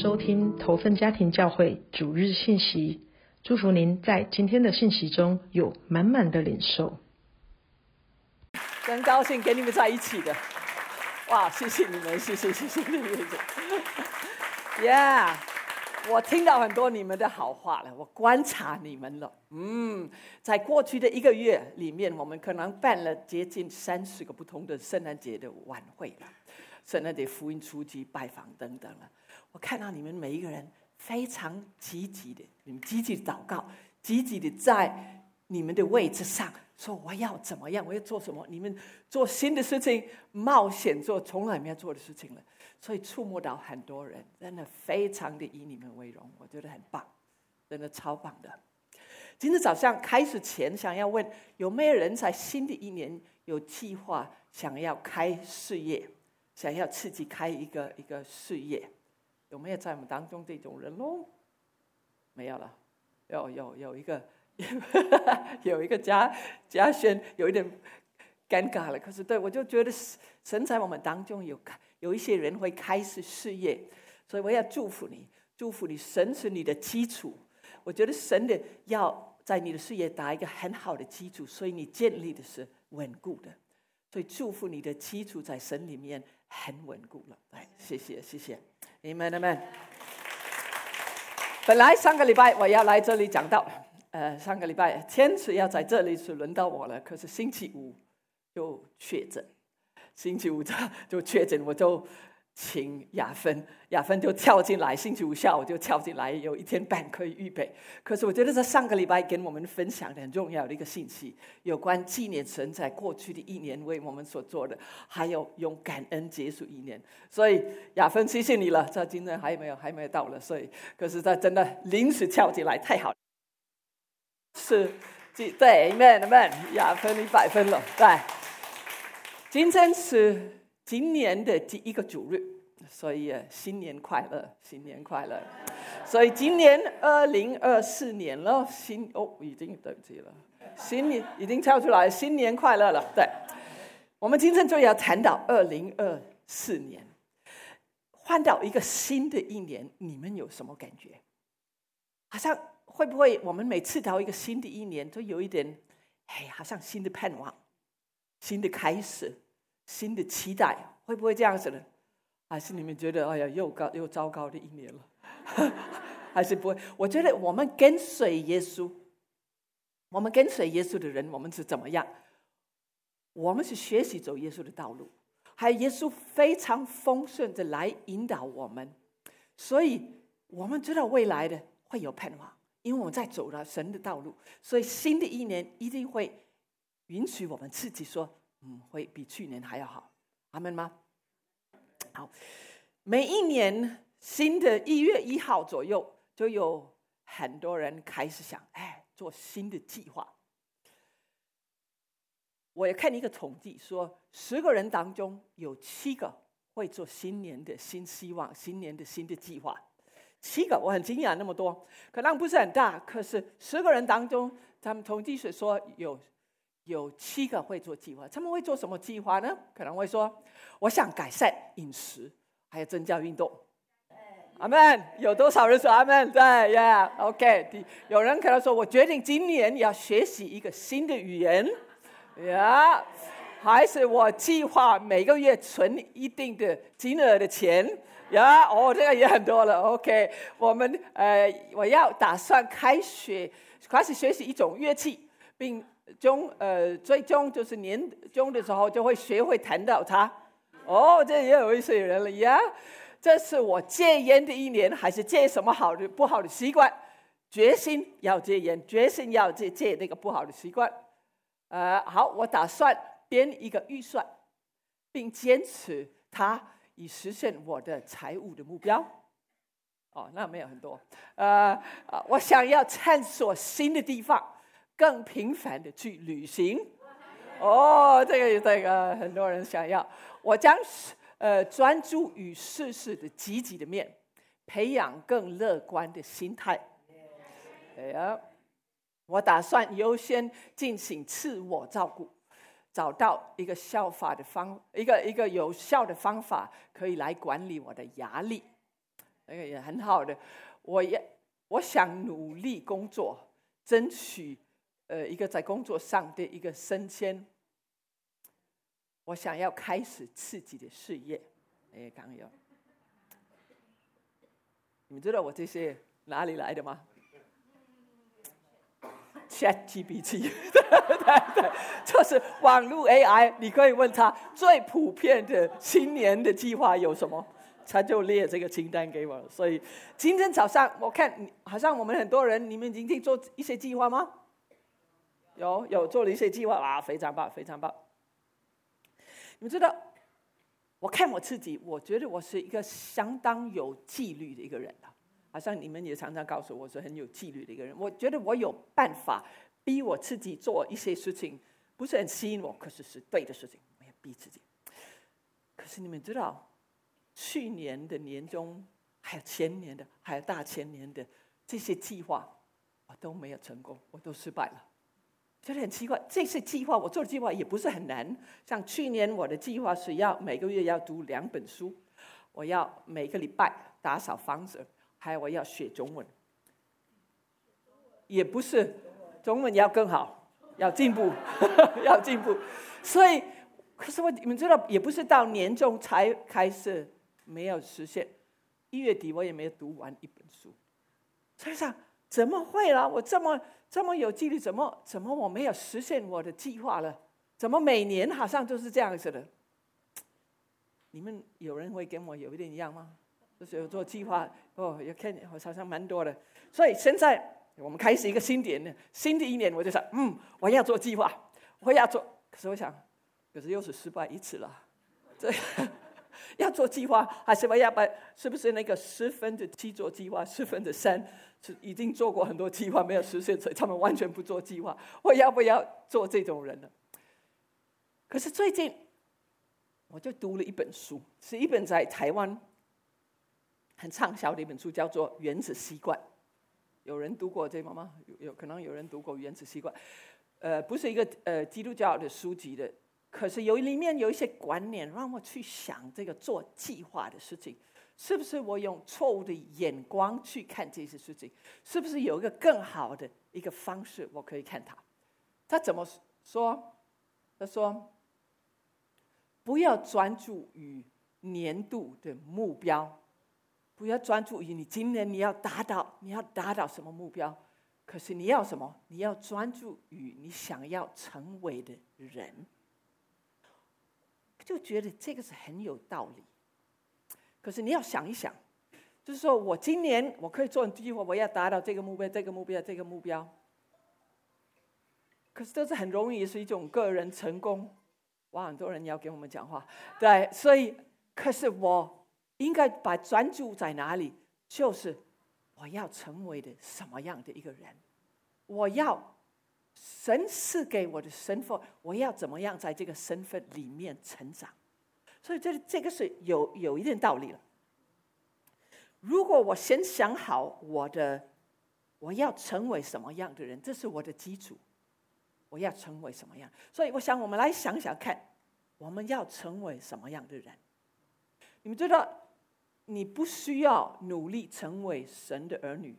收听投份家庭教会主日信息，祝福您在今天的信息中有满满的领受。真高兴跟你们在一起的，哇！谢谢你们，谢谢谢谢谢谢。Yeah，我听到很多你们的好话了，我观察你们了。嗯，在过去的一个月里面，我们可能办了接近三十个不同的圣诞节的晚会了，圣诞节福音初级拜访等等了。我看到你们每一个人非常积极的，你们积极的祷告，积极的在你们的位置上说我要怎么样，我要做什么。你们做新的事情，冒险做从来没有做的事情了，所以触摸到很多人，真的非常的以你们为荣，我觉得很棒，真的超棒的。今天早上开始前，想要问有没有人在新的一年有计划想要开事业，想要刺激开一个一个事业。有没有在我们当中这种人喽？没有了，有有有一个，有一个嘉嘉轩有一点尴尬了。可是对我就觉得神在我们当中有开有一些人会开始事业，所以我要祝福你，祝福你，神是你的基础。我觉得神的要在你的事业打一个很好的基础，所以你建立的是稳固的。所以祝福你的基础在神里面很稳固了。来，谢谢谢谢。Amen，Amen。本来上个礼拜我要来这里讲到，呃，上个礼拜天使要在这里是轮到我了，可是星期五就确诊，星期五就就确诊，我就。请雅芬，雅芬就跳进来。星期五下午就跳进来，有一天半可以预备。可是我觉得在上个礼拜跟我们分享的很重要的一个信息，有关纪念神在过去的一年为我们所做的，还有用感恩结束一年。所以雅芬，谢谢你了。这今天还没有，还没有到了。所以，可是他真的临时跳进来，太好了。是，对，Amen，Amen。雅芬一百分了，对。今天是。今年的第一个主日，所以新年快乐，新年快乐。所以今年二零二四年了，新哦已经对不起了，新年已经跳出来，新年快乐了。对，我们今天就要谈到二零二四年，换到一个新的一年，你们有什么感觉？好像会不会我们每次到一个新的一年，都有一点，哎，好像新的盼望，新的开始。新的期待会不会这样子呢？还是你们觉得哎呀又高又糟糕的一年了？还是不会？我觉得我们跟随耶稣，我们跟随耶稣的人，我们是怎么样？我们是学习走耶稣的道路，还有耶稣非常丰盛的来引导我们，所以我们知道未来的会有盼望，因为我们在走了神的道路，所以新的一年一定会允许我们自己说。嗯，会比去年还要好，阿门吗？好，每一年新的一月一号左右，就有很多人开始想，哎，做新的计划。我也看一个统计，说十个人当中有七个会做新年的新希望，新年的新的计划。七个，我很惊讶，那么多，可能不是很大，可是十个人当中，他们统计是说有。有七个会做计划，他们会做什么计划呢？可能会说，我想改善饮食，还有增加运动。阿门。有多少人说阿门？对，Yeah，OK。有人可能说，我决定今年要学习一个新的语言。呀，还是我计划每个月存一定的金额的钱。呀，哦，这个也很多了。OK，我们呃，我要打算开学，开始学习一种乐器，并。中呃，最终就是年终的时候就会学会谈到它。哦，这也有一些人了呀。这是我戒烟的一年，还是戒什么好的不好的习惯？决心要戒烟，决心要戒戒那个不好的习惯。呃，好，我打算编一个预算，并坚持它，以实现我的财务的目标。哦，那没有很多。呃，我想要探索新的地方。更频繁的去旅行，哦，这个这个很多人想要。我将呃专注于事事的积极的面，培养更乐观的心态。哎呀，我打算优先进行自我照顾，找到一个效法的方，一个一个有效的方法，可以来管理我的压力。那个也很好的。我也我想努力工作，争取呃一个在工作上的一个升迁。我想要开始自己的事业。哎，刚有，你们知道我这些哪里来的吗？ChatGPT，对对对，就是网络 AI。你可以问他最普遍的新年的计划有什么，他就列这个清单给我。所以今天早上我看，好像我们很多人，你们已经做一些计划吗？有有做了一些计划啊，非常棒，非常棒。你们知道，我看我自己，我觉得我是一个相当有纪律的一个人啊。好像你们也常常告诉我是很有纪律的一个人。我觉得我有办法逼我自己做一些事情，不是很吸引我，可是是对的事情，我要逼自己。可是你们知道，去年的年终，还有前年的，还有大前年的这些计划，我都没有成功，我都失败了。觉得很奇怪，这些计划我做的计划也不是很难。像去年我的计划是要每个月要读两本书，我要每个礼拜打扫房子。还有我要学中文，也不是中文要更好，要进步，要进步。所以，可是我你们知道，也不是到年终才开始没有实现。一月底我也没有读完一本书，所以想怎么会了？我这么这么有纪律，怎么怎么我没有实现我的计划了？怎么每年好像都是这样子的？你们有人会跟我有一点一样吗？就是有做计划哦，也看我好像蛮多的，所以现在我们开始一个新年，新的一年我就想，嗯，我要做计划，我要做。可是我想，可是又是失败一次了。这 要做计划，还是我要把是不是那个十分的七做计划，十分的三是已经做过很多计划没有实现，所以他们完全不做计划。我要不要做这种人呢？可是最近我就读了一本书，是一本在台湾。很畅销的一本书叫做《原子习惯》，有人读过这个吗？有有可能有人读过《原子习惯》，呃，不是一个呃基督教的书籍的，可是有里面有一些观念让我去想这个做计划的事情，是不是我用错误的眼光去看这些事情？是不是有一个更好的一个方式我可以看它？他怎么说？他说：“不要专注于年度的目标。”不要专注于你今年你要达到你要达到什么目标，可是你要什么？你要专注于你想要成为的人，就觉得这个是很有道理。可是你要想一想，就是说我今年我可以做计划，我要达到这个目标，这个目标，这个目标。可是这是很容易是一种个人成功，哇，很多人要跟我们讲话，对，所以可是我。应该把专注在哪里？就是我要成为的什么样的一个人？我要神赐给我的身份，我要怎么样在这个身份里面成长？所以这这个是有有一点道理了。如果我先想好我的我要成为什么样的人，这是我的基础。我要成为什么样？所以我想我们来想想看，我们要成为什么样的人？你们知道？你不需要努力成为神的儿女，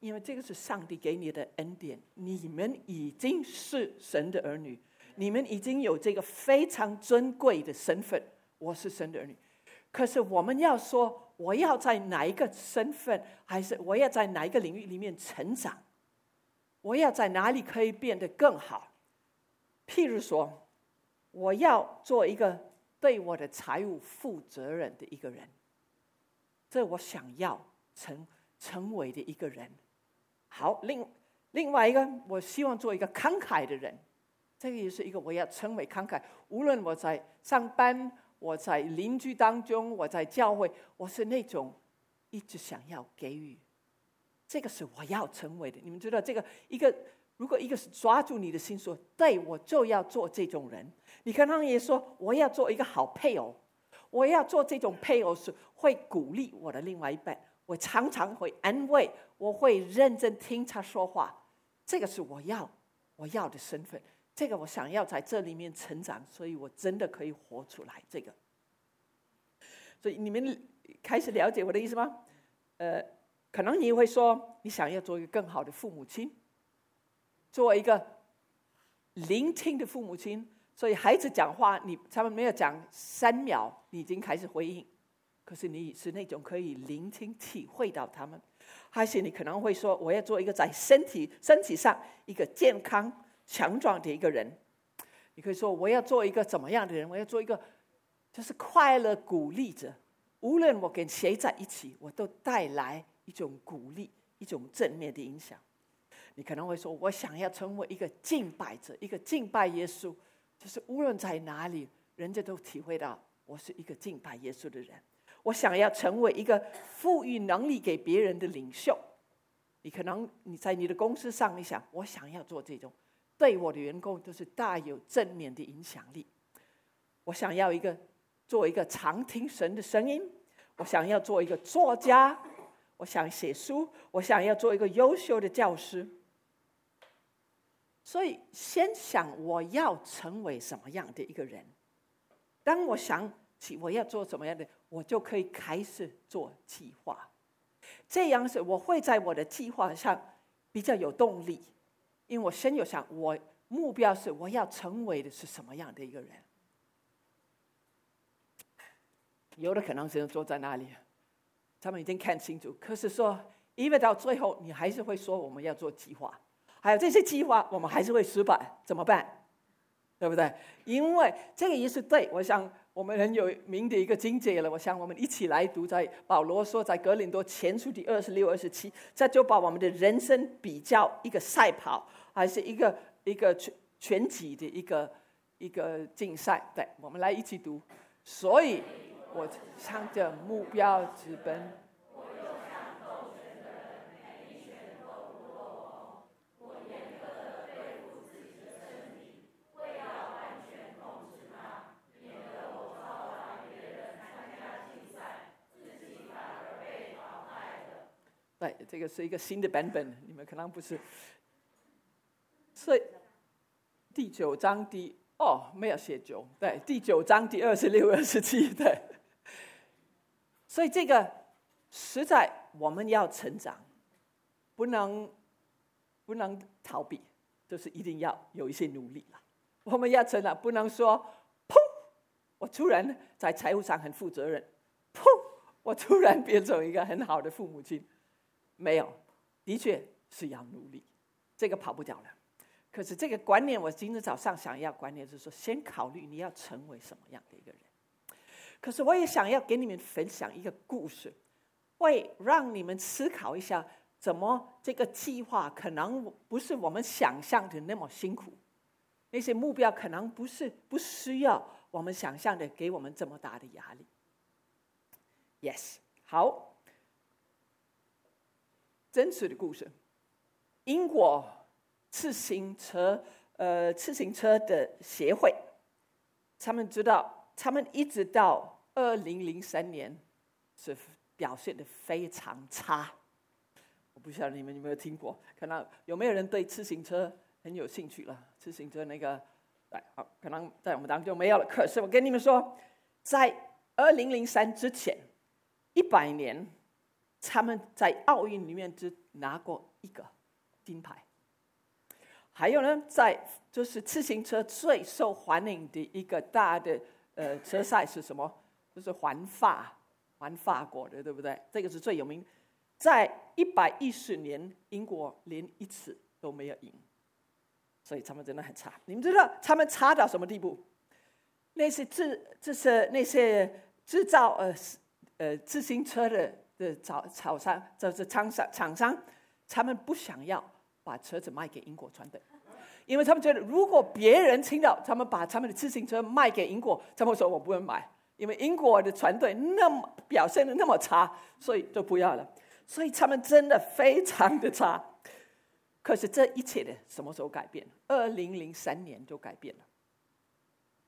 因为这个是上帝给你的恩典。你们已经是神的儿女，你们已经有这个非常尊贵的身份。我是神的儿女，可是我们要说，我要在哪一个身份，还是我要在哪一个领域里面成长？我要在哪里可以变得更好？譬如说，我要做一个对我的财务负责任的一个人。这我想要成成为的一个人。好，另另外一个，我希望做一个慷慨的人。这个也是一个我要成为慷慨。无论我在上班，我在邻居当中，我在教会，我是那种一直想要给予。这个是我要成为的。你们知道，这个一个如果一个是抓住你的心说，对我就要做这种人。你可能也说，我要做一个好配偶。我要做这种配偶是会鼓励我的另外一半，我常常会安慰，我会认真听他说话，这个是我要我要的身份，这个我想要在这里面成长，所以我真的可以活出来这个。所以你们开始了解我的意思吗？呃，可能你会说，你想要做一个更好的父母亲，做一个聆听的父母亲。所以孩子讲话，你他们没有讲三秒，你已经开始回应。可是你是那种可以聆听、体会到他们。还是你可能会说，我要做一个在身体、身体上一个健康、强壮的一个人。你可以说，我要做一个怎么样的人？我要做一个就是快乐、鼓励者。无论我跟谁在一起，我都带来一种鼓励、一种正面的影响。你可能会说，我想要成为一个敬拜者，一个敬拜耶稣。就是无论在哪里，人家都体会到我是一个敬拜耶稣的人。我想要成为一个赋予能力给别人的领袖。你可能你在你的公司上，你想我想要做这种，对我的员工都是大有正面的影响力。我想要一个做一个常听神的声音。我想要做一个作家。我想写书。我想要做一个优秀的教师。所以，先想我要成为什么样的一个人。当我想起我要做什么样的，我就可以开始做计划。这样是我会在我的计划上比较有动力，因为我先有想，我目标是我要成为的是什么样的一个人。有的可能是坐在那里，他们已经看清楚，可是说，因为到最后，你还是会说我们要做计划。还有这些计划，我们还是会失败，怎么办？对不对？因为这个也是对。我想我们很有名的一个境界了。我想我们一起来读，在保罗说，在格林多前书第二十六、二十七，这就把我们的人生比较一个赛跑，还是一个一个全全体的一个一个竞赛。对，我们来一起读。所以我向着目标直奔。对，这个是一个新的版本，你们可能不是。第九章第哦没有写九，对，第九章第二十六、二十七，对。所以这个实在我们要成长，不能不能逃避，就是一定要有一些努力了。我们要成长，不能说砰，我突然在财务上很负责任，砰，我突然变成一个很好的父母亲。没有，的确是要努力，这个跑不掉了。可是这个观念，我今天早上想要观念就是说，先考虑你要成为什么样的一个人。可是我也想要给你们分享一个故事，会让你们思考一下，怎么这个计划可能不是我们想象的那么辛苦，那些目标可能不是不需要我们想象的给我们这么大的压力。Yes，好。真实的故事，英国自行车呃自行车的协会，他们知道，他们一直到二零零三年是表现的非常差。我不晓得你们有没有听过，可能有没有人对自行车很有兴趣了？自行车那个，哎，好，可能在我们当中没有了。可是我跟你们说，在二零零三之前，一百年。他们在奥运里面只拿过一个金牌，还有呢，在就是自行车最受欢迎的一个大的呃车赛是什么？就是环法，环法国的，对不对？这个是最有名，在一百一十年，英国连一次都没有赢，所以他们真的很差。你们知道他们差到什么地步？那些制，就是那些制造呃呃自行车的。的厂厂商，就是厂商厂商，他们不想要把车子卖给英国船队，因为他们觉得如果别人听到他们把他们的自行车卖给英国，他们说我不会买，因为英国的船队那么表现的那么差，所以就不要了。所以他们真的非常的差。可是这一切的什么时候改变？二零零三年就改变了。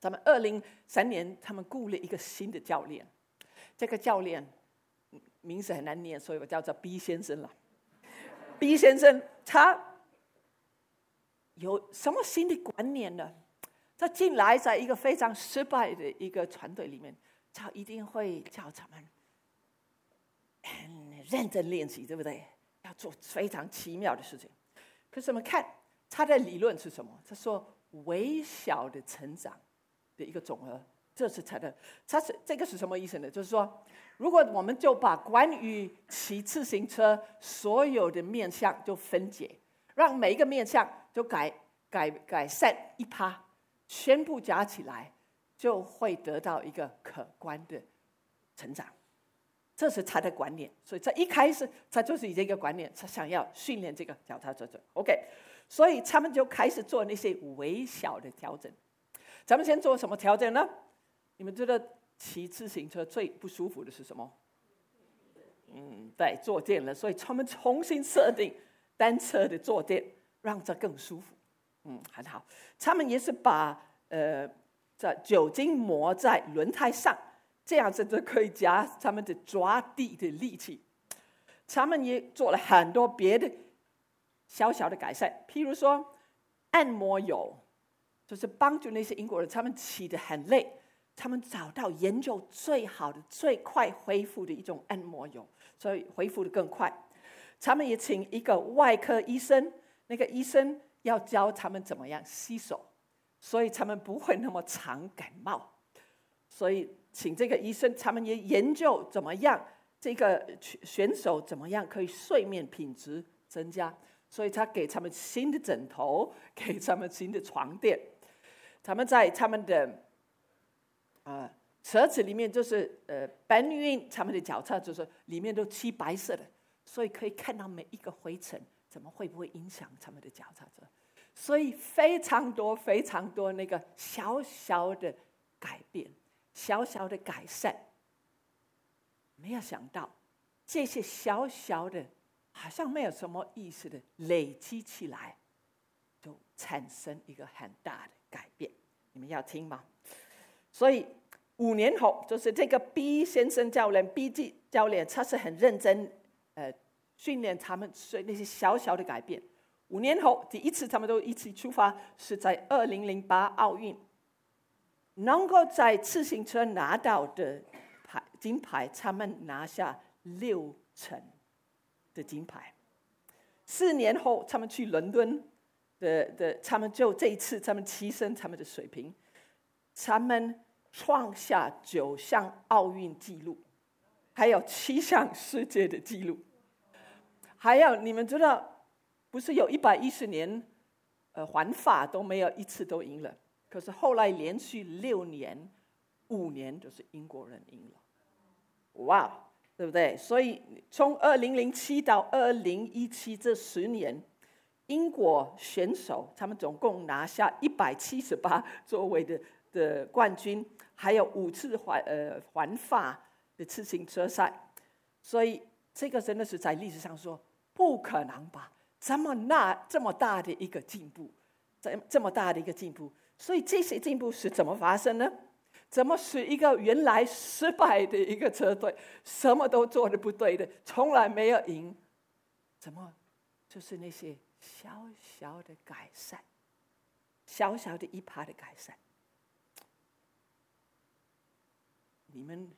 他们二零三年，他们雇了一个新的教练，这个教练。名字很难念，所以我叫做 B 先生了。B 先生他有什么新的观念呢？他进来在一个非常失败的一个团队里面，他一定会叫他们认真练习，对不对？要做非常奇妙的事情。可是我们看他的理论是什么？他说微小的成长的一个总和，这是他的。他是这个是什么意思呢？就是说，如果我们就把关于骑自行车所有的面向就分解，让每一个面向就改改改善一趴，全部加起来，就会得到一个可观的成长。这是他的观念，所以在一开始他就是以这个观念，他想要训练这个脚踏车者。OK，所以他们就开始做那些微小的调整。咱们先做什么调整呢？你们觉得骑自行车最不舒服的是什么？嗯，对，坐垫了。所以他们重新设定单车的坐垫，让这更舒服。嗯，很好。他们也是把呃，这酒精抹在轮胎上。这样子就可以加他们的抓地的力气。他们也做了很多别的小小的改善，譬如说按摩油，就是帮助那些英国人，他们骑得很累，他们找到研究最好的、最快恢复的一种按摩油，所以恢复的更快。他们也请一个外科医生，那个医生要教他们怎么样洗手，所以他们不会那么常感冒。所以。请这个医生，他们也研究怎么样这个选手怎么样可以睡眠品质增加，所以他给他们新的枕头，给他们新的床垫。他们在他们的啊车子里面，就是呃搬运他们的脚踏，就是里面都漆白色的，所以可以看到每一个灰尘，怎么会不会影响他们的脚踏车？所以非常多非常多那个小小的改变。小小的改善，没有想到这些小小的，好像没有什么意思的累积起来，就产生一个很大的改变。你们要听吗？所以五年后，就是这个 B 先生教练、B G 教练，他是很认真，呃，训练他们，所以那些小小的改变。五年后，第一次他们都一起出发，是在二零零八奥运。能够在自行车拿到的牌金牌，他们拿下六成的金牌。四年后，他们去伦敦的的，他们就这一次，他们提升他们的水平，他们创下九项奥运纪录，还有七项世界的纪录。还有，你们知道，不是有一百一十年，呃，环法都没有一次都赢了。可是后来连续六年、五年都是英国人赢了，哇，对不对？所以从二零零七到二零一七这十年，英国选手他们总共拿下一百七十八 座位的的冠军，还有五次环呃环法的自行车赛，所以这个真的是在历史上说不可能吧？这么大这么大的一个进步，这这么大的一个进步。所以这些进步是怎么发生呢？怎么使一个原来失败的一个车队，什么都做的不对的，从来没有赢？怎么？就是那些小小的改善，小小的一趴的改善。你们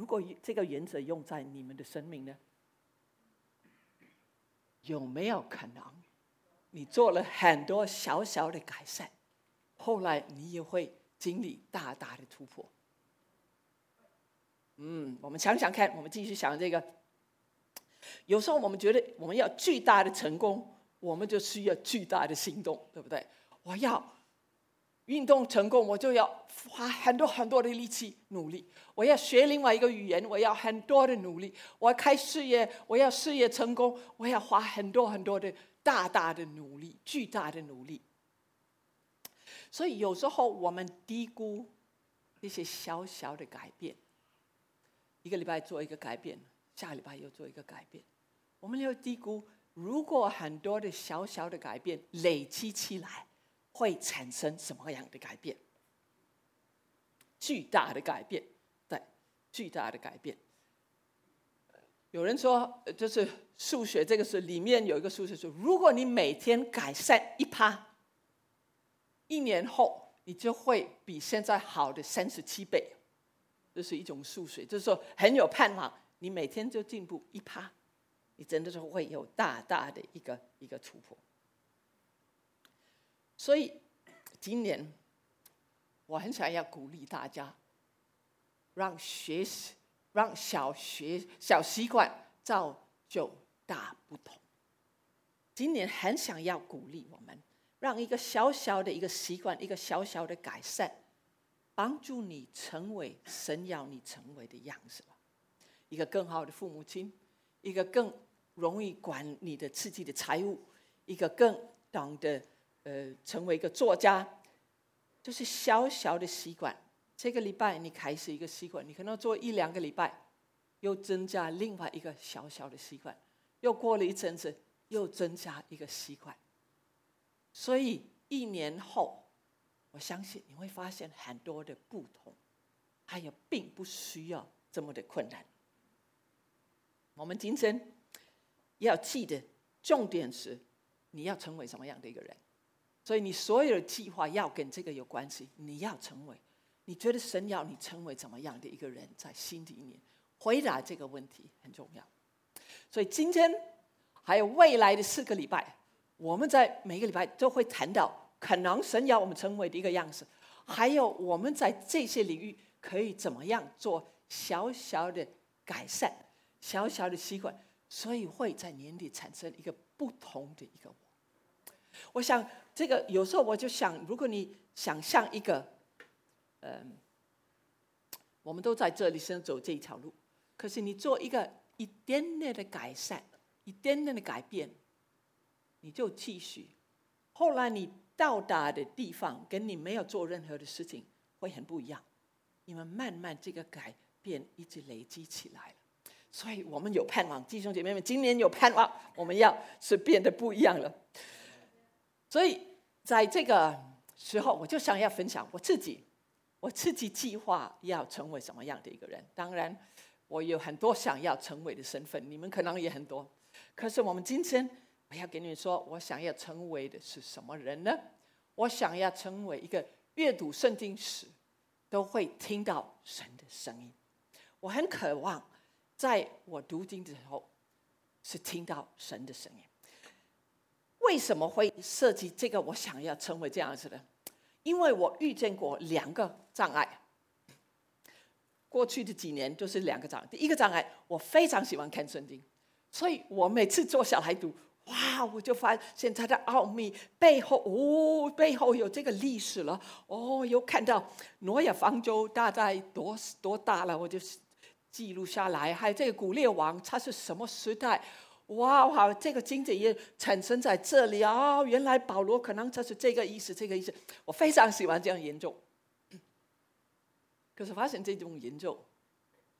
如果这个原则用在你们的生命呢？有没有可能，你做了很多小小的改善？后来你也会经历大大的突破。嗯，我们想想看，我们继续想这个。有时候我们觉得我们要巨大的成功，我们就需要巨大的行动，对不对？我要运动成功，我就要花很多很多的力气努力；我要学另外一个语言，我要很多的努力；我要开事业，我要事业成功，我要花很多很多的大大的努力，巨大的努力。所以有时候我们低估那些小小的改变，一个礼拜做一个改变，下礼拜又做一个改变，我们要低估，如果很多的小小的改变累积起来，会产生什么样的改变？巨大的改变，对，巨大的改变。有人说，就是数学这个是里面有一个数学说，如果你每天改善一趴。一年后，你就会比现在好的三十七倍，这是一种数学，就是说很有盼望。你每天就进步一趴，你真的是会有大大的一个一个突破。所以今年我很想要鼓励大家，让学习，让小学小习惯造就大不同。今年很想要鼓励我们，让一个小小的一个习惯，一个小小的改善，帮助你成为神要你成为的样子吧。一个更好的父母亲，一个更容易管你的自己的财务，一个更懂得。呃，成为一个作家，就是小小的习惯。这个礼拜你开始一个习惯，你可能做一两个礼拜，又增加另外一个小小的习惯，又过了一阵子，又增加一个习惯。所以一年后，我相信你会发现很多的不同，还有并不需要这么的困难。我们今天要记得，重点是你要成为什么样的一个人。所以你所有的计划要跟这个有关系。你要成为，你觉得神要你成为怎么样的一个人，在心里面回答这个问题很重要。所以今天还有未来的四个礼拜，我们在每个礼拜都会谈到可能神要我们成为的一个样子，还有我们在这些领域可以怎么样做小小的改善、小小的习惯，所以会在年底产生一个不同的一个我。我想。这个有时候我就想，如果你想象一个，嗯，我们都在这里先走这一条路，可是你做一个一点点的改善，一点点的改变，你就继续，后来你到达的地方跟你没有做任何的事情会很不一样，因为慢慢这个改变一直累积起来了，所以我们有盼望，弟兄姐妹们，今年有盼望，我们要是变得不一样了，所以。在这个时候，我就想要分享我自己，我自己计划要成为什么样的一个人。当然，我有很多想要成为的身份，你们可能也很多。可是我们今天，我要跟你说，我想要成为的是什么人呢？我想要成为一个阅读圣经时都会听到神的声音。我很渴望，在我读经的时候是听到神的声音。为什么会设计这个？我想要成为这样子的，因为我遇见过两个障碍。过去的几年都是两个障碍。第一个障碍，我非常喜欢看圣经，所以我每次做小孩读，哇，我就发现它的奥秘背后，哦，背后有这个历史了。哦，又看到挪亚方舟大概多多大了，我就记录下来。还有这个古列王，他是什么时代？哇哇！这个经节也产生在这里啊！原来保罗可能就是这个意思，这个意思。我非常喜欢这样研究，可是发现这种研究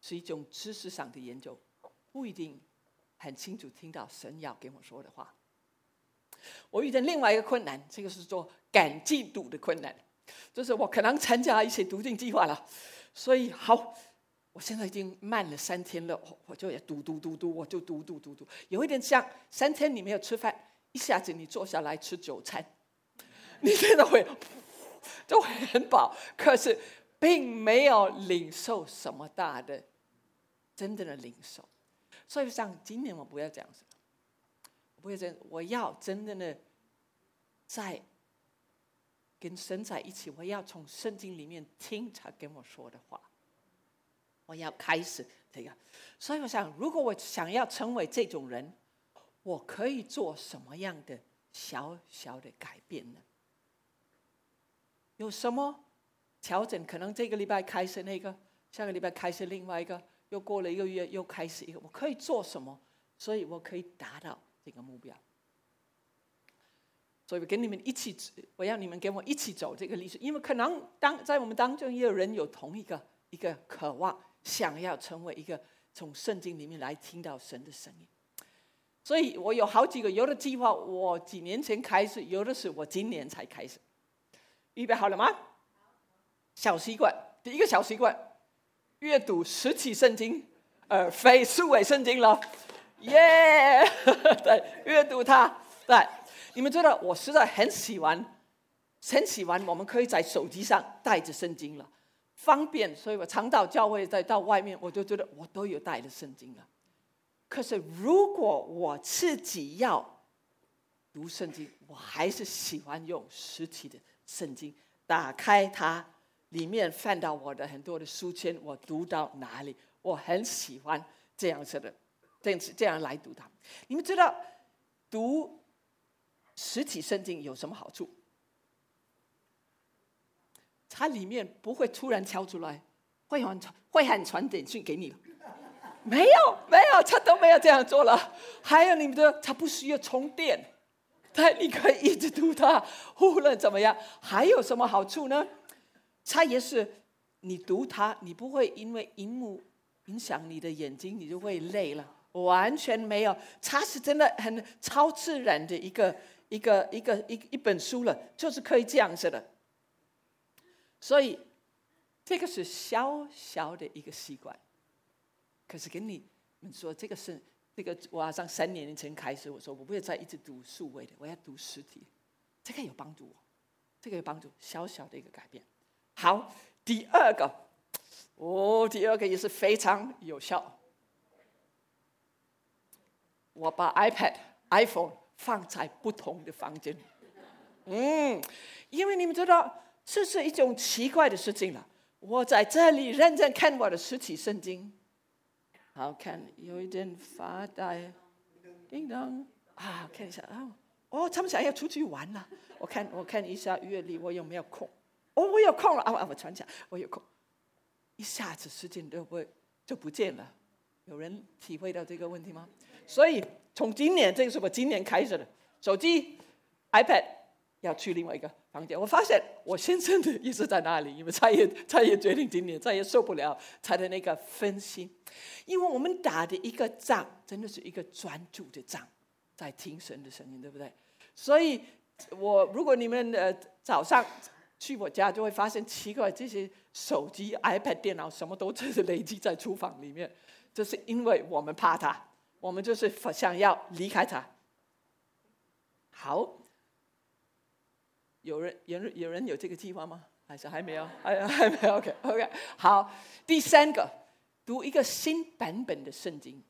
是一种知识上的研究，不一定很清楚听到神要跟我说的话。我遇见另外一个困难，这个是做赶进度的困难，就是我可能参加一些读经计划了，所以好。我现在已经慢了三天了，我就也嘟嘟嘟嘟，我就嘟嘟嘟嘟，有一点像三天你没有吃饭，一下子你坐下来吃九餐，你真的会就会很饱，可是并没有领受什么大的真正的领受。所以像今年我不要这样子，不要这样，我要真正的在跟神在一起，我要从圣经里面听他跟我说的话。我要开始这个，所以我想，如果我想要成为这种人，我可以做什么样的小小的改变呢？有什么调整？可能这个礼拜开始那个，下个礼拜开始另外一个，又过了一个月又开始一个，我可以做什么？所以我可以达到这个目标。所以跟你们一起，我要你们跟我一起走这个历史，因为可能当在我们当中也有人有同一个一个渴望。想要成为一个从圣经里面来听到神的声音，所以我有好几个有的计划，我几年前开始，有的是我今年才开始。预备好了吗？小习惯，第一个小习惯，阅读实体圣经，而非数位圣经了。耶！对，阅读它。对，你们知道，我实在很喜欢，很喜欢，我们可以在手机上带着圣经了。方便，所以我常到教会，再到外面，我就觉得我都有带着圣经了。可是如果我自己要读圣经，我还是喜欢用实体的圣经，打开它，里面翻到我的很多的书签，我读到哪里，我很喜欢这样子的，这样子这样来读它。你们知道读实体圣经有什么好处？它里面不会突然敲出来，会很传会很传简讯给你，没有没有，他都没有这样做了。还有你们的，他不需要充电，他你可以一直读它，无论怎么样。还有什么好处呢？它也是你读它，你不会因为荧幕影响你的眼睛，你就会累了。完全没有，它是真的很超自然的一个一个一个一一本书了，就是可以这样子的。所以，这个是小小的一个习惯。可是跟你们说，这个是这个，我好像三年前开始，我说我不会再一直读数位的，我要读实体。这个有帮助我，这个有帮助，小小的一个改变。好，第二个，哦，第二个也是非常有效。我把 iPad、iPhone 放在不同的房间。嗯，因为你们知道。这是一种奇怪的事情了。我在这里认真看我的实体圣经，好看，有一点发呆。叮当啊，看一下啊，哦，他们想要出去玩了。我看，我看一下月历，我有没有空？哦，我有空了啊！我传讲，我有空。一下子时间都不会就不见了。有人体会到这个问题吗？所以从今年，这个是我今年开始的手机、iPad 要去另外一个。房间，我发现我先生的意思在哪里？因为他也 他也决定今年再也受不了他的那个分心，因为我们打的一个仗，真的是一个专注的仗，在听神的声音，对不对？所以，我如果你们呃早上去我家，就会发现奇怪，这些手机、iPad、电脑什么都是累积在厨房里面，这是因为我们怕他，我们就是想要离开他。好。有人有人有人有这个计划吗？还是还没有？还还没有？OK OK。好，第三个，读一个新版本的圣经。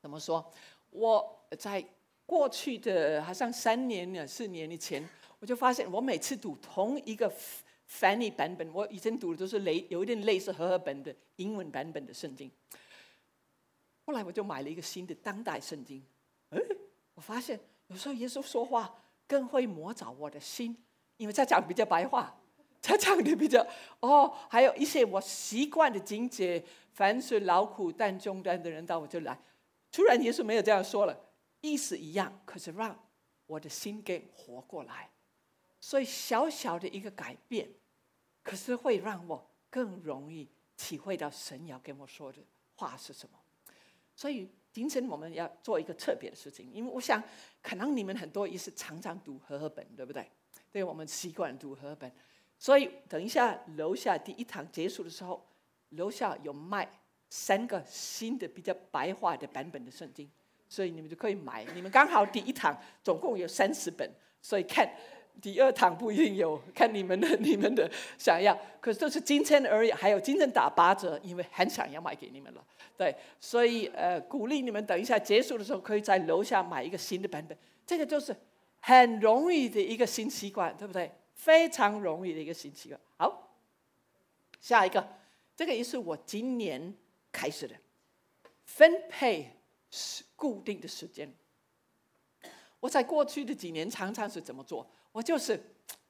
怎么说？我在过去的好像三年呢，四年以前，我就发现，我每次读同一个翻译版本，我以前读的都是类有一点类似和合本的英文版本的圣经。后来我就买了一个新的当代圣经。哎，我发现有时候耶稣说话。更会磨着我的心，因为他讲比较白话，他讲的比较哦，还有一些我习惯的境界，凡是劳苦担重担的人到我这来。突然耶稣没有这样说了，意思一样，可是让我的心给活过来。所以小小的一个改变，可是会让我更容易体会到神要跟我说的话是什么。所以。今天我们要做一个特别的事情，因为我想，可能你们很多也是常常读和合本，对不对？对我们习惯读和合本，所以等一下楼下第一堂结束的时候，楼下有卖三个新的比较白话的版本的圣经，所以你们就可以买。你们刚好第一堂总共有三十本，所以看。第二堂不一定有，看你们的、你们的想要。可是这是今天而已，还有今天打八折，因为很想要卖给你们了。对，所以呃，鼓励你们等一下结束的时候，可以在楼下买一个新的版本。这个就是很容易的一个新习惯，对不对？非常容易的一个新习惯。好，下一个，这个也是我今年开始的，分配是固定的时间。我在过去的几年常常是怎么做？我就是，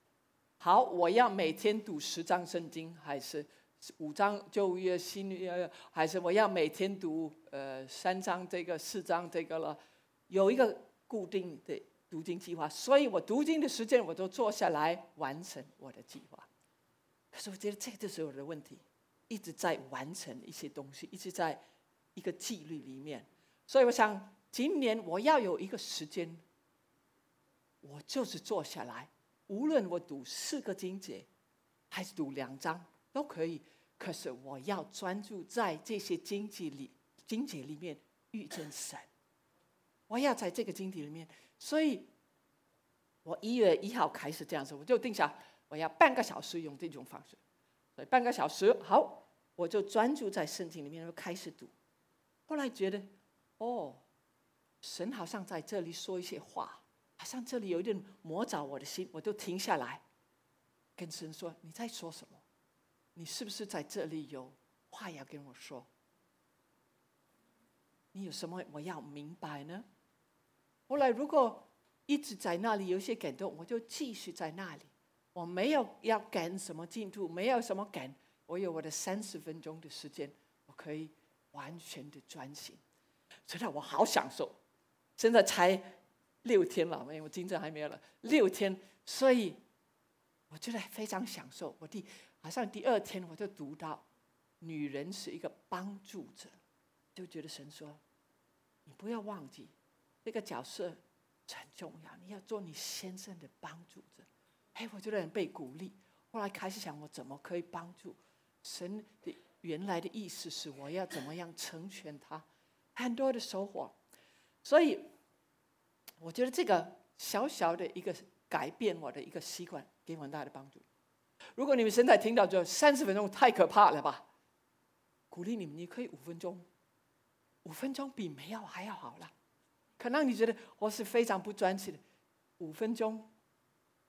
好，我要每天读十章圣经，还是五章旧约新约，还是我要每天读呃三章这个四章这个了，有一个固定的读经计划，所以我读经的时间我都坐下来完成我的计划。可是我觉得这就是我的问题，一直在完成一些东西，一直在一个纪律里面，所以我想今年我要有一个时间。我就是坐下来，无论我读四个经节，还是读两章都可以。可是我要专注在这些经节里，经节里面遇见神。我要在这个经节里面，所以，我一月一号开始这样子，我就定下我要半个小时用这种方式。所以半个小时好，我就专注在圣经里面，就开始读。后来觉得，哦，神好像在这里说一些话，好像这里有一点磨着我的心，我就停下来，跟神说：“你在说什么？你是不是在这里有话要跟我说？你有什么我要明白呢？”后来如果一直在那里有些感动，我就继续在那里。我没有要赶什么进度，没有什么赶，我有我的三十分钟的时间，我可以完全的专心。真的，我好享受。现在才六天了，因为我今天还没有了六天，所以我觉得非常享受。我第好像第二天我就读到，女人是一个帮助者，就觉得神说，你不要忘记这个角色。很重要，你要做你先生的帮助者。哎，我觉得很被鼓励。后来开始想，我怎么可以帮助神的原来的意思是，我要怎么样成全他，很多的收获。所以，我觉得这个小小的一个改变我的一个习惯，给我很大的帮助。如果你们现在听到就三十分钟太可怕了吧？鼓励你们，你可以五分钟，五分钟比没有还要好了。可能你觉得我是非常不专心的，五分钟，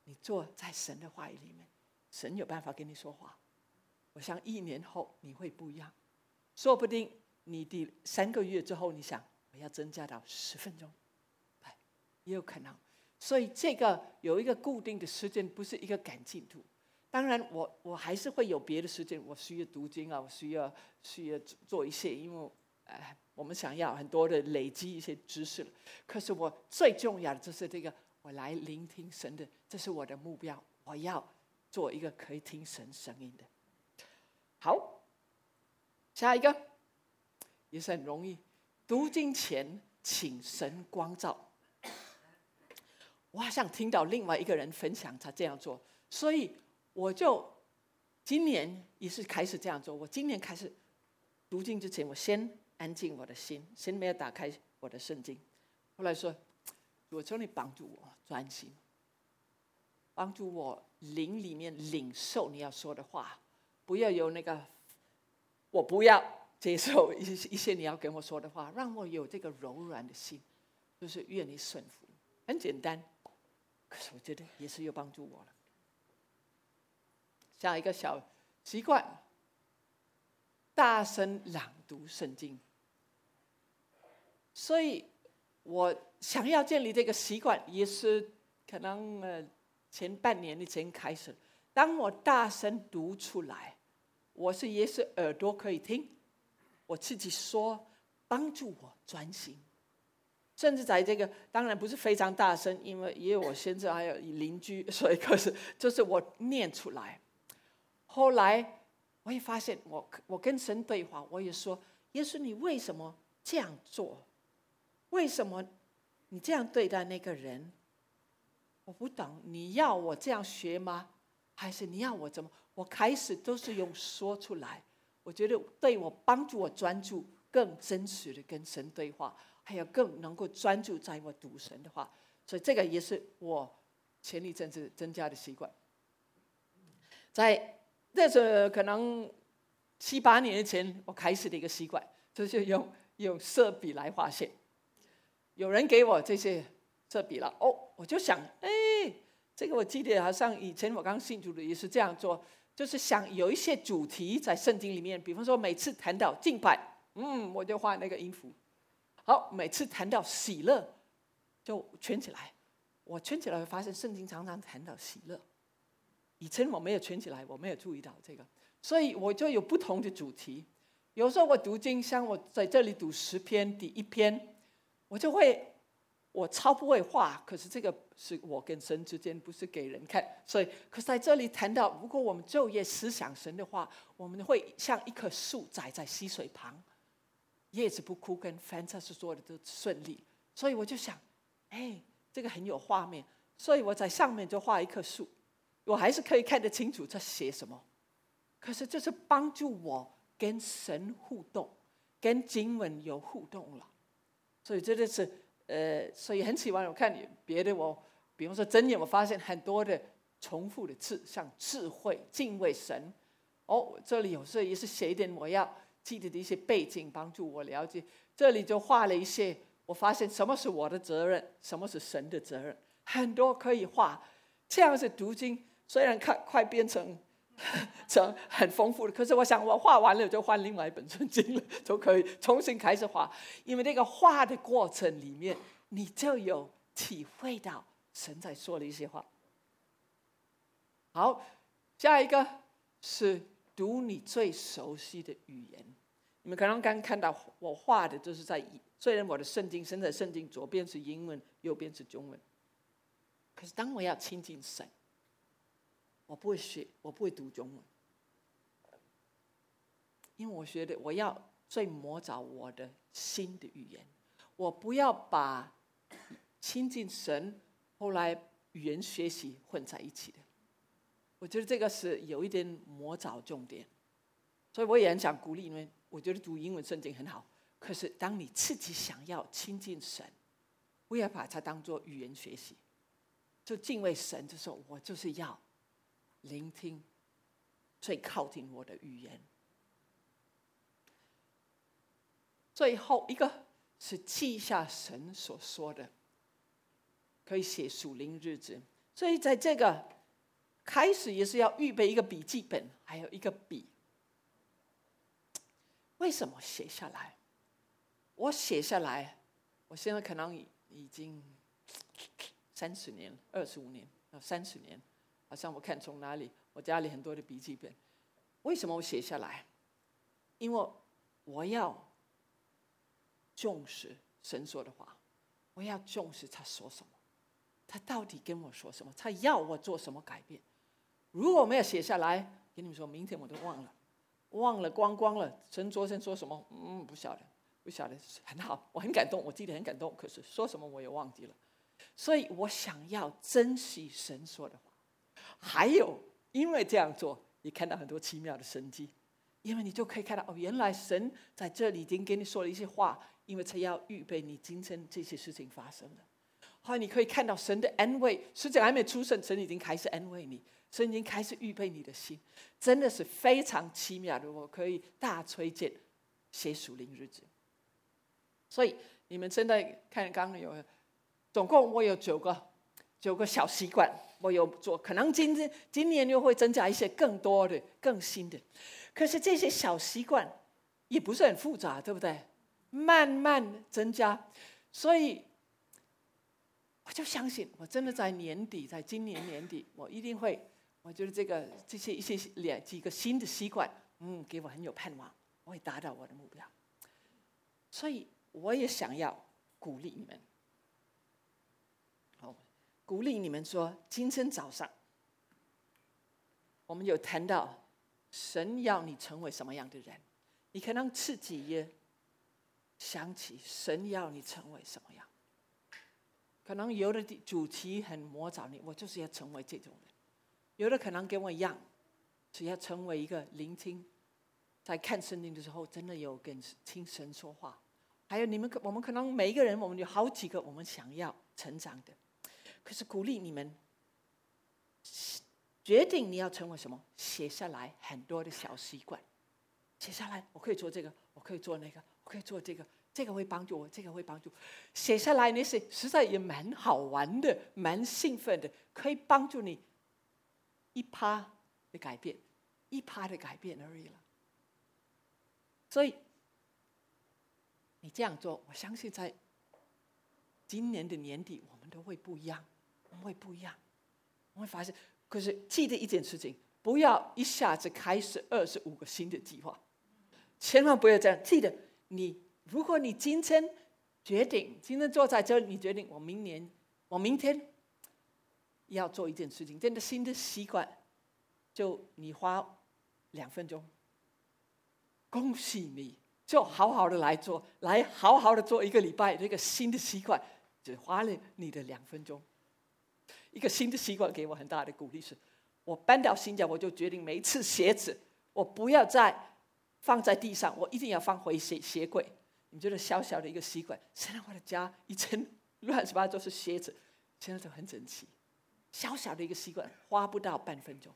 你坐在神的话语里面，神有办法跟你说话。我想一年后你会不一样，说不定你第三个月之后，你想我要增加到十分钟，也有可能。所以这个有一个固定的时间，不是一个赶进度。当然，我我还是会有别的时间，我需要读经啊，我需要需要做一些，因为哎。我们想要很多的累积一些知识，可是我最重要的就是这个，我来聆听神的，这是我的目标。我要做一个可以听神声音的。好，下一个也是很容易，读经前请神光照。我好像听到另外一个人分享他这样做，所以我就今年也是开始这样做。我今年开始读经之前，我先。安静我的心，先没有打开我的圣经。后来说，我求你帮助我专心，帮助我灵里面领受你要说的话，不要有那个，我不要接受一些一些你要跟我说的话，让我有这个柔软的心，就是愿你顺服。很简单，可是我觉得也是有帮助我了。像一个小习惯，大声朗读圣经。所以，我想要建立这个习惯，也是可能呃前半年的前开始。当我大声读出来，我是也是耳朵可以听，我自己说，帮助我专心。甚至在这个当然不是非常大声，因为也有我先生还有邻居，所以可是就是我念出来。后来我也发现，我我跟神对话，我也说，耶稣，你为什么这样做？为什么你这样对待那个人？我不懂，你要我这样学吗？还是你要我怎么？我开始都是用说出来，我觉得对我帮助我专注，更真实的跟神对话，还有更能够专注在我读神的话。所以这个也是我前一阵子增加的习惯。在那是可能七八年前我开始的一个习惯，就是用用色笔来画线。有人给我这些这笔了哦，我就想，哎，这个我记得好像以前我刚信主的也是这样做，就是想有一些主题在圣经里面，比方说每次谈到敬拜，嗯，我就画那个音符。好，每次谈到喜乐，就圈起来。我圈起来会发现圣经常常谈到喜乐，以前我没有圈起来，我没有注意到这个，所以我就有不同的主题。有时候我读经，像我在这里读十篇，第一篇。我就会，我超不会画，可是这个是我跟神之间，不是给人看。所以，可是在这里谈到，如果我们昼夜思想神的话，我们会像一棵树栽在溪水旁，叶子不枯，跟凡才是做的都顺利。所以我就想，哎，这个很有画面。所以我在上面就画一棵树，我还是可以看得清楚在写什么。可是这是帮助我跟神互动，跟经文有互动了。所以真的是，呃，所以很喜欢我看你别的我，比方说真言，我发现很多的重复的字，像智慧、敬畏神，哦，这里有时候也是写一点我要记得的一些背景，帮助我了解。这里就画了一些，我发现什么是我的责任，什么是神的责任，很多可以画。这样子读经，虽然看快变成 成很丰富的，可是我想我画完了就换另外一本圣经了，就可以重新开始画。因为那个画的过程里面，你就有体会到神在说的一些话。好，下一个是读你最熟悉的语言。你们刚刚刚看到我画的，就是在虽然我的圣经现在圣经左边是英文，右边是中文。可是，当我要亲近神，我不会学，我不会读中文，因为我觉得我要最摸着我的新的语言，我不要把亲近神后来语言学习混在一起的。我觉得这个是有一点魔爪重点，所以我也很想鼓励你们。我觉得读英文圣经很好，可是当你自己想要亲近神，不要把它当做语言学习。就敬畏神的时候，我就是要聆听最靠近我的语言。最后一个是记下神所说的，可以写属灵日子。所以在这个开始也是要预备一个笔记本，还有一个笔。为什么写下来？我写下来，我现在可能已经。三十年、二十五年、啊，三十年，好像我看从哪里，我家里很多的笔记本，为什么我写下来？因为我要重视神说的话，我要重视他说什么，他到底跟我说什么，他要我做什么改变。如果没有写下来，跟你们说明天我都忘了，忘了光光了。神昨天说什么？嗯，不晓得，不晓得。很好，我很感动，我记得很感动，可是说什么我也忘记了。所以我想要珍惜神说的话，还有因为这样做，你看到很多奇妙的神迹，因为你就可以看到哦，原来神在这里已经给你说了一些话，因为他要预备你今生这些事情发生了。后来你可以看到神的安慰，实际还没出生，神已经开始安慰你，神已经开始预备你的心，真的是非常奇妙的。我可以大推荐写属灵日子。所以你们现在看刚刚有。总共我有九个九个小习惯，我有做，可能今天今年又会增加一些更多的、更新的。可是这些小习惯也不是很复杂，对不对？慢慢增加，所以我就相信，我真的在年底，在今年年底，我一定会。我觉得这个这些一些两几个新的习惯，嗯，给我很有盼望，我会达到我的目标。所以我也想要鼓励你们。鼓励你们说，今天早上我们有谈到神要你成为什么样的人，你可能自己也想起神要你成为什么样。可能有的主题很魔爪你，我就是要成为这种人；有的可能跟我一样，只要成为一个聆听，在看圣经的时候真的有跟听神说话。还有你们可，我们可能每一个人，我们有好几个我们想要成长的。可是鼓励你们决定你要成为什么，写下来很多的小习惯，写下来，我可以做这个，我可以做那个，我可以做这个，这个会帮助我，这个会帮助。写下来那些实在也蛮好玩的，蛮兴奋的，可以帮助你一趴的改变，一趴的改变而已了。所以你这样做，我相信在今年的年底，我们都会不一样。我们会不一样，我会发现。可是记得一件事情，不要一下子开始二十五个新的计划，千万不要这样。记得你，如果你今天决定，今天坐在这里，你决定我明年，我明天要做一件事情，真的新的习惯，就你花两分钟，恭喜你，就好好的来做，来好好的做一个礼拜这个新的习惯，只花了你的两分钟。一个新的习惯给我很大的鼓励是，我搬到新家，我就决定每一次鞋子我不要再放在地上，我一定要放回鞋鞋柜。你觉得小小的一个习惯，现在我的家一层乱七八糟是鞋子，现在都很整齐。小小的一个习惯，花不到半分钟，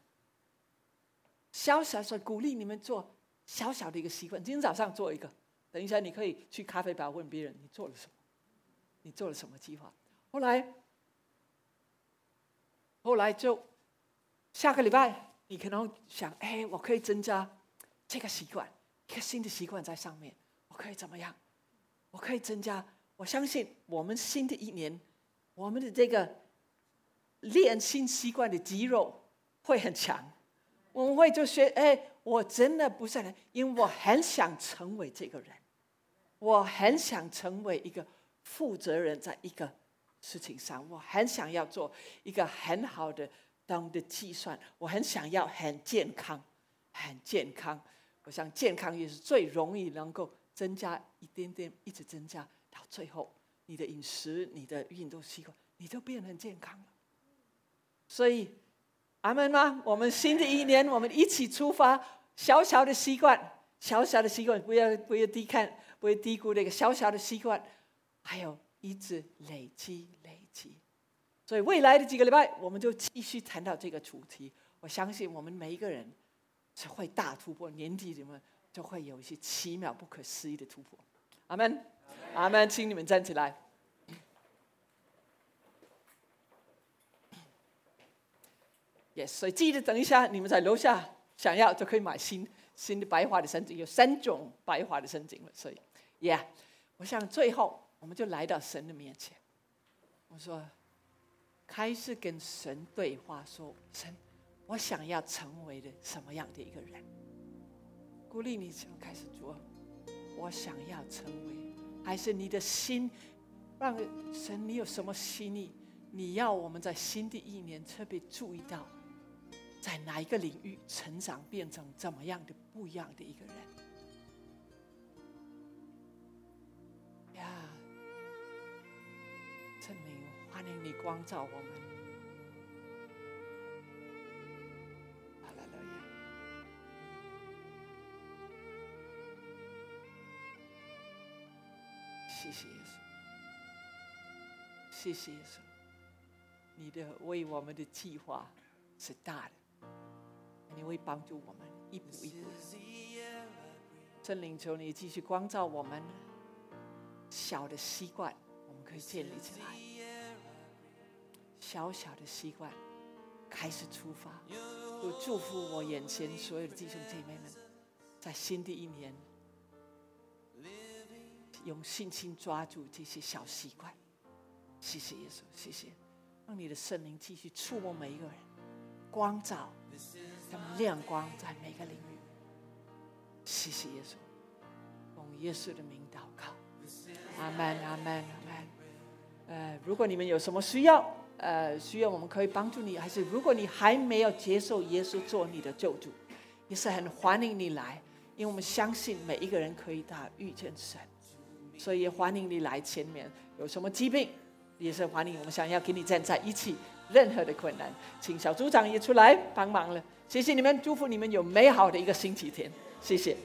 小小的鼓励你们做小小的一个习惯。今天早上做一个，等一下你可以去咖啡吧问别人你做了什么，你做了什么计划。后来，后来就下个礼拜，你可能想，哎，我可以增加这个习惯，一个新的习惯在上面，我可以怎么样？我可以增加。我相信我们新的一年，我们的这个练新习惯的肌肉会很强。我们会就学，哎，我真的不是人，因为我很想成为这个人，我很想成为一个负责人，在一个事情上，我很想要做一个很好的当的计算，我很想要很健康，很健康。我想健康也是最容易能够增加一点点，一直增加。到最后，你的饮食、你的运动习惯，你都变得很健康。了。所以，阿门吗？我们新的一年，我们一起出发。小小的习惯，小小的习惯，不要不要低看，不要低估那个小小的习惯，还有一直累积累积。所以，未来的几个礼拜，我们就继续谈到这个主题。我相信我们每一个人是会大突破，年底你们就会有一些奇妙、不可思议的突破。阿门。阿门，请你们站起来。Yes，所以记得等一下，你们在楼下想要就可以买新新的白花的圣经，有三种白花的圣经了。所以，Yeah，我想最后我们就来到神的面前。我说，开始跟神对话，说神，我想要成为的什么样的一个人？鼓励你从开始做，我想要成为。还是你的心，让神，你有什么心意？你要我们在新的一年特别注意到，在哪一个领域成长，变成怎么样的不一样的一个人？呀，证明欢迎你光照我们。谢谢耶稣，谢谢耶稣，你的为我们的计划是大的，会帮助我们一步一步。圣灵求你继续光照我们，小的习惯我们可以建立起来，小小的习惯开始出发。我祝福我眼前所有的弟兄姐妹们，在新的一年。用信心抓住这些小习惯，谢谢耶稣，谢谢，让你的圣灵继续触摸每一个人，光照，亮光在每个领域。谢谢耶稣，奉耶稣的名祷告，阿门，阿门，阿门。呃，如果你们有什么需要，呃，需要我们可以帮助你，还是如果你还没有接受耶稣做你的救主，也是很欢迎你来，因为我们相信每一个人可以到遇见神。所以也欢迎你来前面，有什么疾病也是欢迎。我们想要跟你站在一起，任何的困难，请小组长也出来帮忙了。谢谢你们，祝福你们有美好的一个星期天。谢谢。